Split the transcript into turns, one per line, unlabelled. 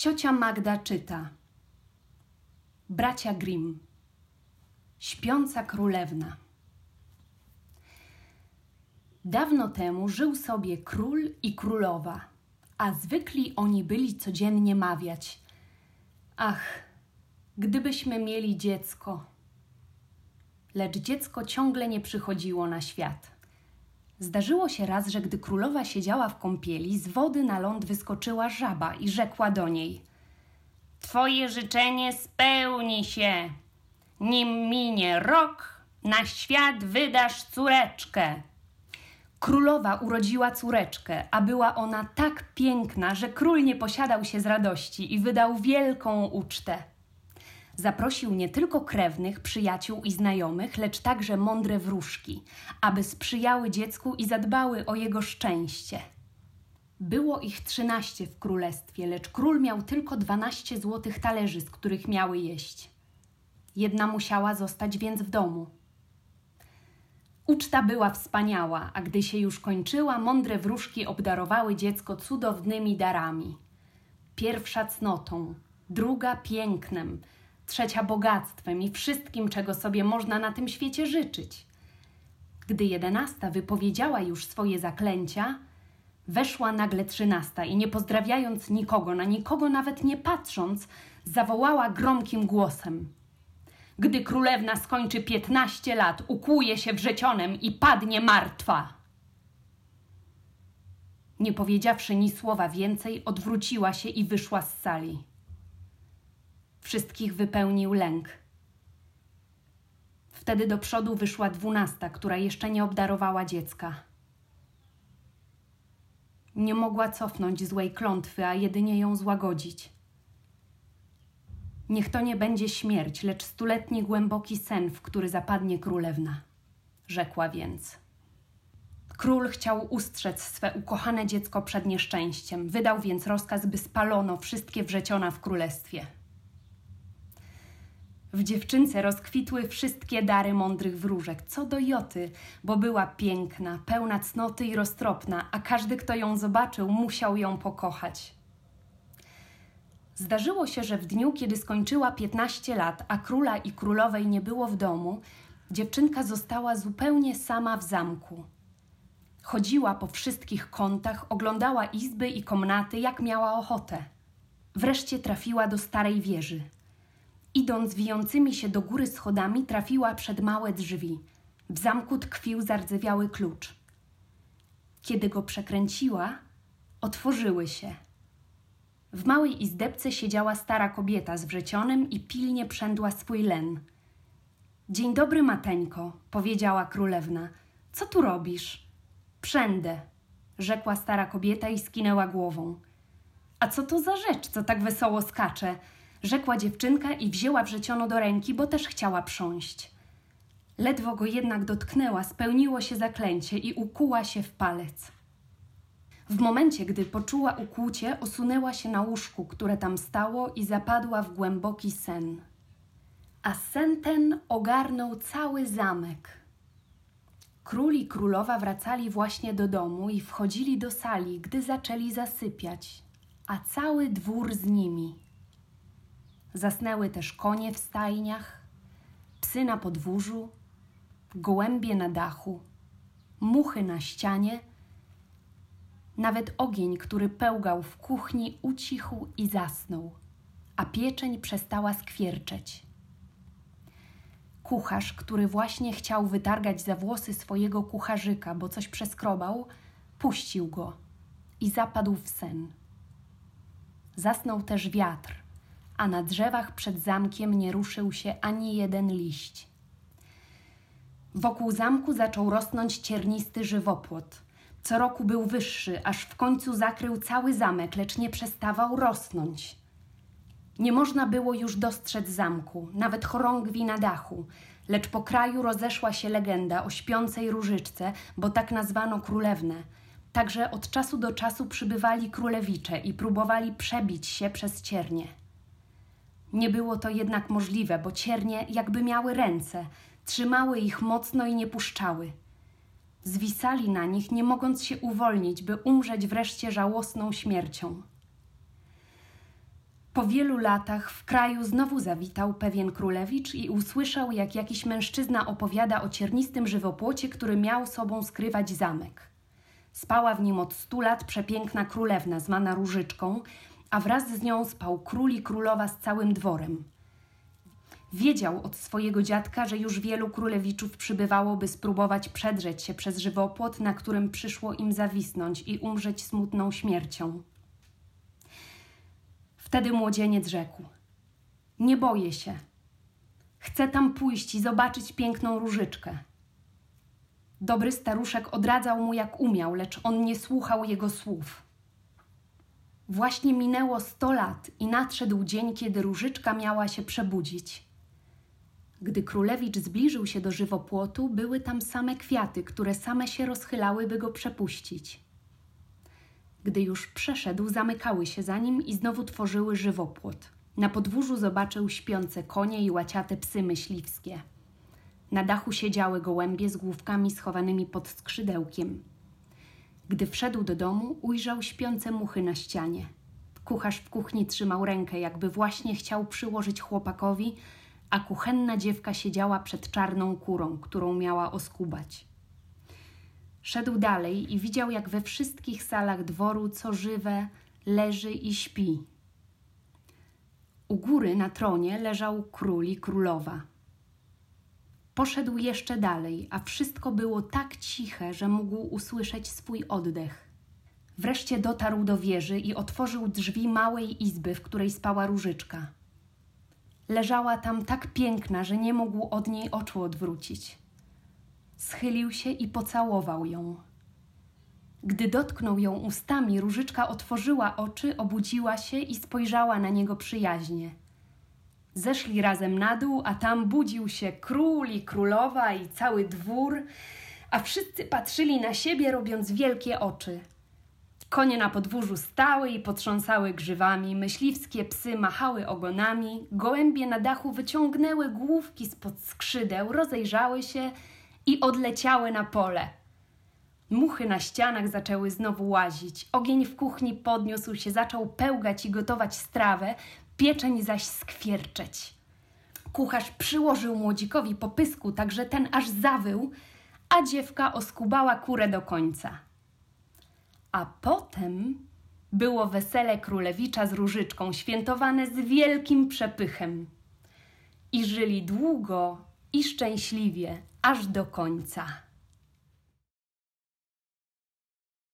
Ciocia Magda czyta. Bracia Grimm. Śpiąca królewna. Dawno temu żył sobie król i królowa, a zwykli oni byli codziennie mawiać: Ach, gdybyśmy mieli dziecko. Lecz dziecko ciągle nie przychodziło na świat. Zdarzyło się raz, że gdy królowa siedziała w kąpieli, z wody na ląd wyskoczyła żaba i rzekła do niej: Twoje życzenie spełni się. Nim minie rok, na świat wydasz córeczkę. Królowa urodziła córeczkę, a była ona tak piękna, że król nie posiadał się z radości i wydał wielką ucztę. Zaprosił nie tylko krewnych, przyjaciół i znajomych, lecz także mądre wróżki, aby sprzyjały dziecku i zadbały o jego szczęście. Było ich trzynaście w królestwie, lecz król miał tylko dwanaście złotych talerzy, z których miały jeść. Jedna musiała zostać więc w domu. Uczta była wspaniała, a gdy się już kończyła, mądre wróżki obdarowały dziecko cudownymi darami. Pierwsza cnotą, druga pięknem, trzecia bogactwem i wszystkim, czego sobie można na tym świecie życzyć. Gdy jedenasta wypowiedziała już swoje zaklęcia, weszła nagle trzynasta i nie pozdrawiając nikogo, na nikogo nawet nie patrząc, zawołała gromkim głosem. Gdy królewna skończy piętnaście lat, ukłuje się wrzecionem i padnie martwa. Nie powiedziawszy ni słowa więcej, odwróciła się i wyszła z sali. Wszystkich wypełnił lęk. Wtedy do przodu wyszła dwunasta, która jeszcze nie obdarowała dziecka. Nie mogła cofnąć złej klątwy, a jedynie ją złagodzić. Niech to nie będzie śmierć, lecz stuletni głęboki sen, w który zapadnie królewna, rzekła więc. Król chciał ustrzec swe ukochane dziecko przed nieszczęściem, wydał więc rozkaz, by spalono wszystkie wrzeciona w królestwie. W dziewczynce rozkwitły wszystkie dary mądrych wróżek, co do Joty, bo była piękna, pełna cnoty i roztropna, a każdy, kto ją zobaczył, musiał ją pokochać. Zdarzyło się, że w dniu, kiedy skończyła 15 lat, a króla i królowej nie było w domu, dziewczynka została zupełnie sama w zamku. Chodziła po wszystkich kątach, oglądała izby i komnaty, jak miała ochotę. Wreszcie trafiła do starej wieży. Idąc wijącymi się do góry schodami, trafiła przed małe drzwi. W zamku tkwił zardzewiały klucz. Kiedy go przekręciła, otworzyły się. W małej izdebce siedziała stara kobieta z wrzecionem i pilnie przędła swój len. Dzień dobry, mateńko, powiedziała królewna. Co tu robisz? Przędę, rzekła stara kobieta i skinęła głową. A co to za rzecz, co tak wesoło skacze? Rzekła dziewczynka i wzięła wrzeciono do ręki, bo też chciała prząść. Ledwo go jednak dotknęła, spełniło się zaklęcie i ukuła się w palec. W momencie, gdy poczuła ukłucie, osunęła się na łóżku, które tam stało i zapadła w głęboki sen. A sen ten ogarnął cały zamek. Król i królowa wracali właśnie do domu i wchodzili do sali, gdy zaczęli zasypiać, a cały dwór z nimi. Zasnęły też konie w stajniach, psy na podwórzu, gołębie na dachu, muchy na ścianie – nawet ogień, który pełgał w kuchni, ucichł i zasnął, a pieczeń przestała skwierczeć. Kucharz, który właśnie chciał wytargać za włosy swojego kucharzyka, bo coś przeskrobał, puścił go i zapadł w sen. Zasnął też wiatr, a na drzewach przed zamkiem nie ruszył się ani jeden liść. Wokół zamku zaczął rosnąć ciernisty żywopłot – co roku był wyższy, aż w końcu zakrył cały zamek, lecz nie przestawał rosnąć. Nie można było już dostrzec zamku, nawet chorągwi na dachu, lecz po kraju rozeszła się legenda o śpiącej różyczce, bo tak nazwano królewnę. Także od czasu do czasu przybywali królewicze i próbowali przebić się przez ciernie. Nie było to jednak możliwe, bo ciernie jakby miały ręce, trzymały ich mocno i nie puszczały – Zwisali na nich, nie mogąc się uwolnić, by umrzeć wreszcie żałosną śmiercią. Po wielu latach w kraju znowu zawitał pewien królewicz i usłyszał, jak jakiś mężczyzna opowiada o ciernistym żywopłocie, który miał sobą skrywać zamek. Spała w nim od stu lat przepiękna królewna zwana Różyczką, a wraz z nią spał król i królowa z całym dworem. Wiedział od swojego dziadka, że już wielu królewiczów przybywało, by spróbować przedrzeć się przez żywopłot, na którym przyszło im zawisnąć i umrzeć smutną śmiercią. Wtedy młodzieniec rzekł: Nie boję się. Chcę tam pójść i zobaczyć piękną różyczkę. Dobry staruszek odradzał mu jak umiał, lecz on nie słuchał jego słów. Właśnie minęło sto lat i nadszedł dzień, kiedy różyczka miała się przebudzić. Gdy królewicz zbliżył się do żywopłotu, były tam same kwiaty, które same się rozchylały, by go przepuścić. Gdy już przeszedł, zamykały się za nim i znowu tworzyły żywopłot. Na podwórzu zobaczył śpiące konie i łaciate psy myśliwskie. Na dachu siedziały gołębie z główkami schowanymi pod skrzydełkiem. Gdy wszedł do domu, ujrzał śpiące muchy na ścianie. Kucharz w kuchni trzymał rękę, jakby właśnie chciał przyłożyć chłopakowi, a kuchenna dziewka siedziała przed czarną kurą, którą miała oskubać. Szedł dalej i widział, jak we wszystkich salach dworu co żywe leży i śpi. U góry na tronie leżał król i królowa. Poszedł jeszcze dalej, a wszystko było tak ciche, że mógł usłyszeć swój oddech. Wreszcie dotarł do wieży i otworzył drzwi małej izby, w której spała różyczka. Leżała tam tak piękna, że nie mógł od niej oczu odwrócić. Schylił się i pocałował ją. Gdy dotknął ją ustami, różyczka otworzyła oczy, obudziła się i spojrzała na niego przyjaźnie. Zeszli razem na dół, a tam budził się król i królowa i cały dwór, a wszyscy patrzyli na siebie, robiąc wielkie oczy. Konie na podwórzu stały i potrząsały grzywami, myśliwskie psy machały ogonami, gołębie na dachu wyciągnęły główki spod skrzydeł, rozejrzały się i odleciały na pole. Muchy na ścianach zaczęły znowu łazić, ogień w kuchni podniósł się, zaczął pełgać i gotować strawę, pieczeń zaś skwierczeć. Kucharz przyłożył młodzikowi popysku, tak że ten aż zawył, a dziewka oskubała kurę do końca. A potem było wesele królewicza z różyczką, świętowane z wielkim przepychem. I żyli długo i szczęśliwie, aż do końca.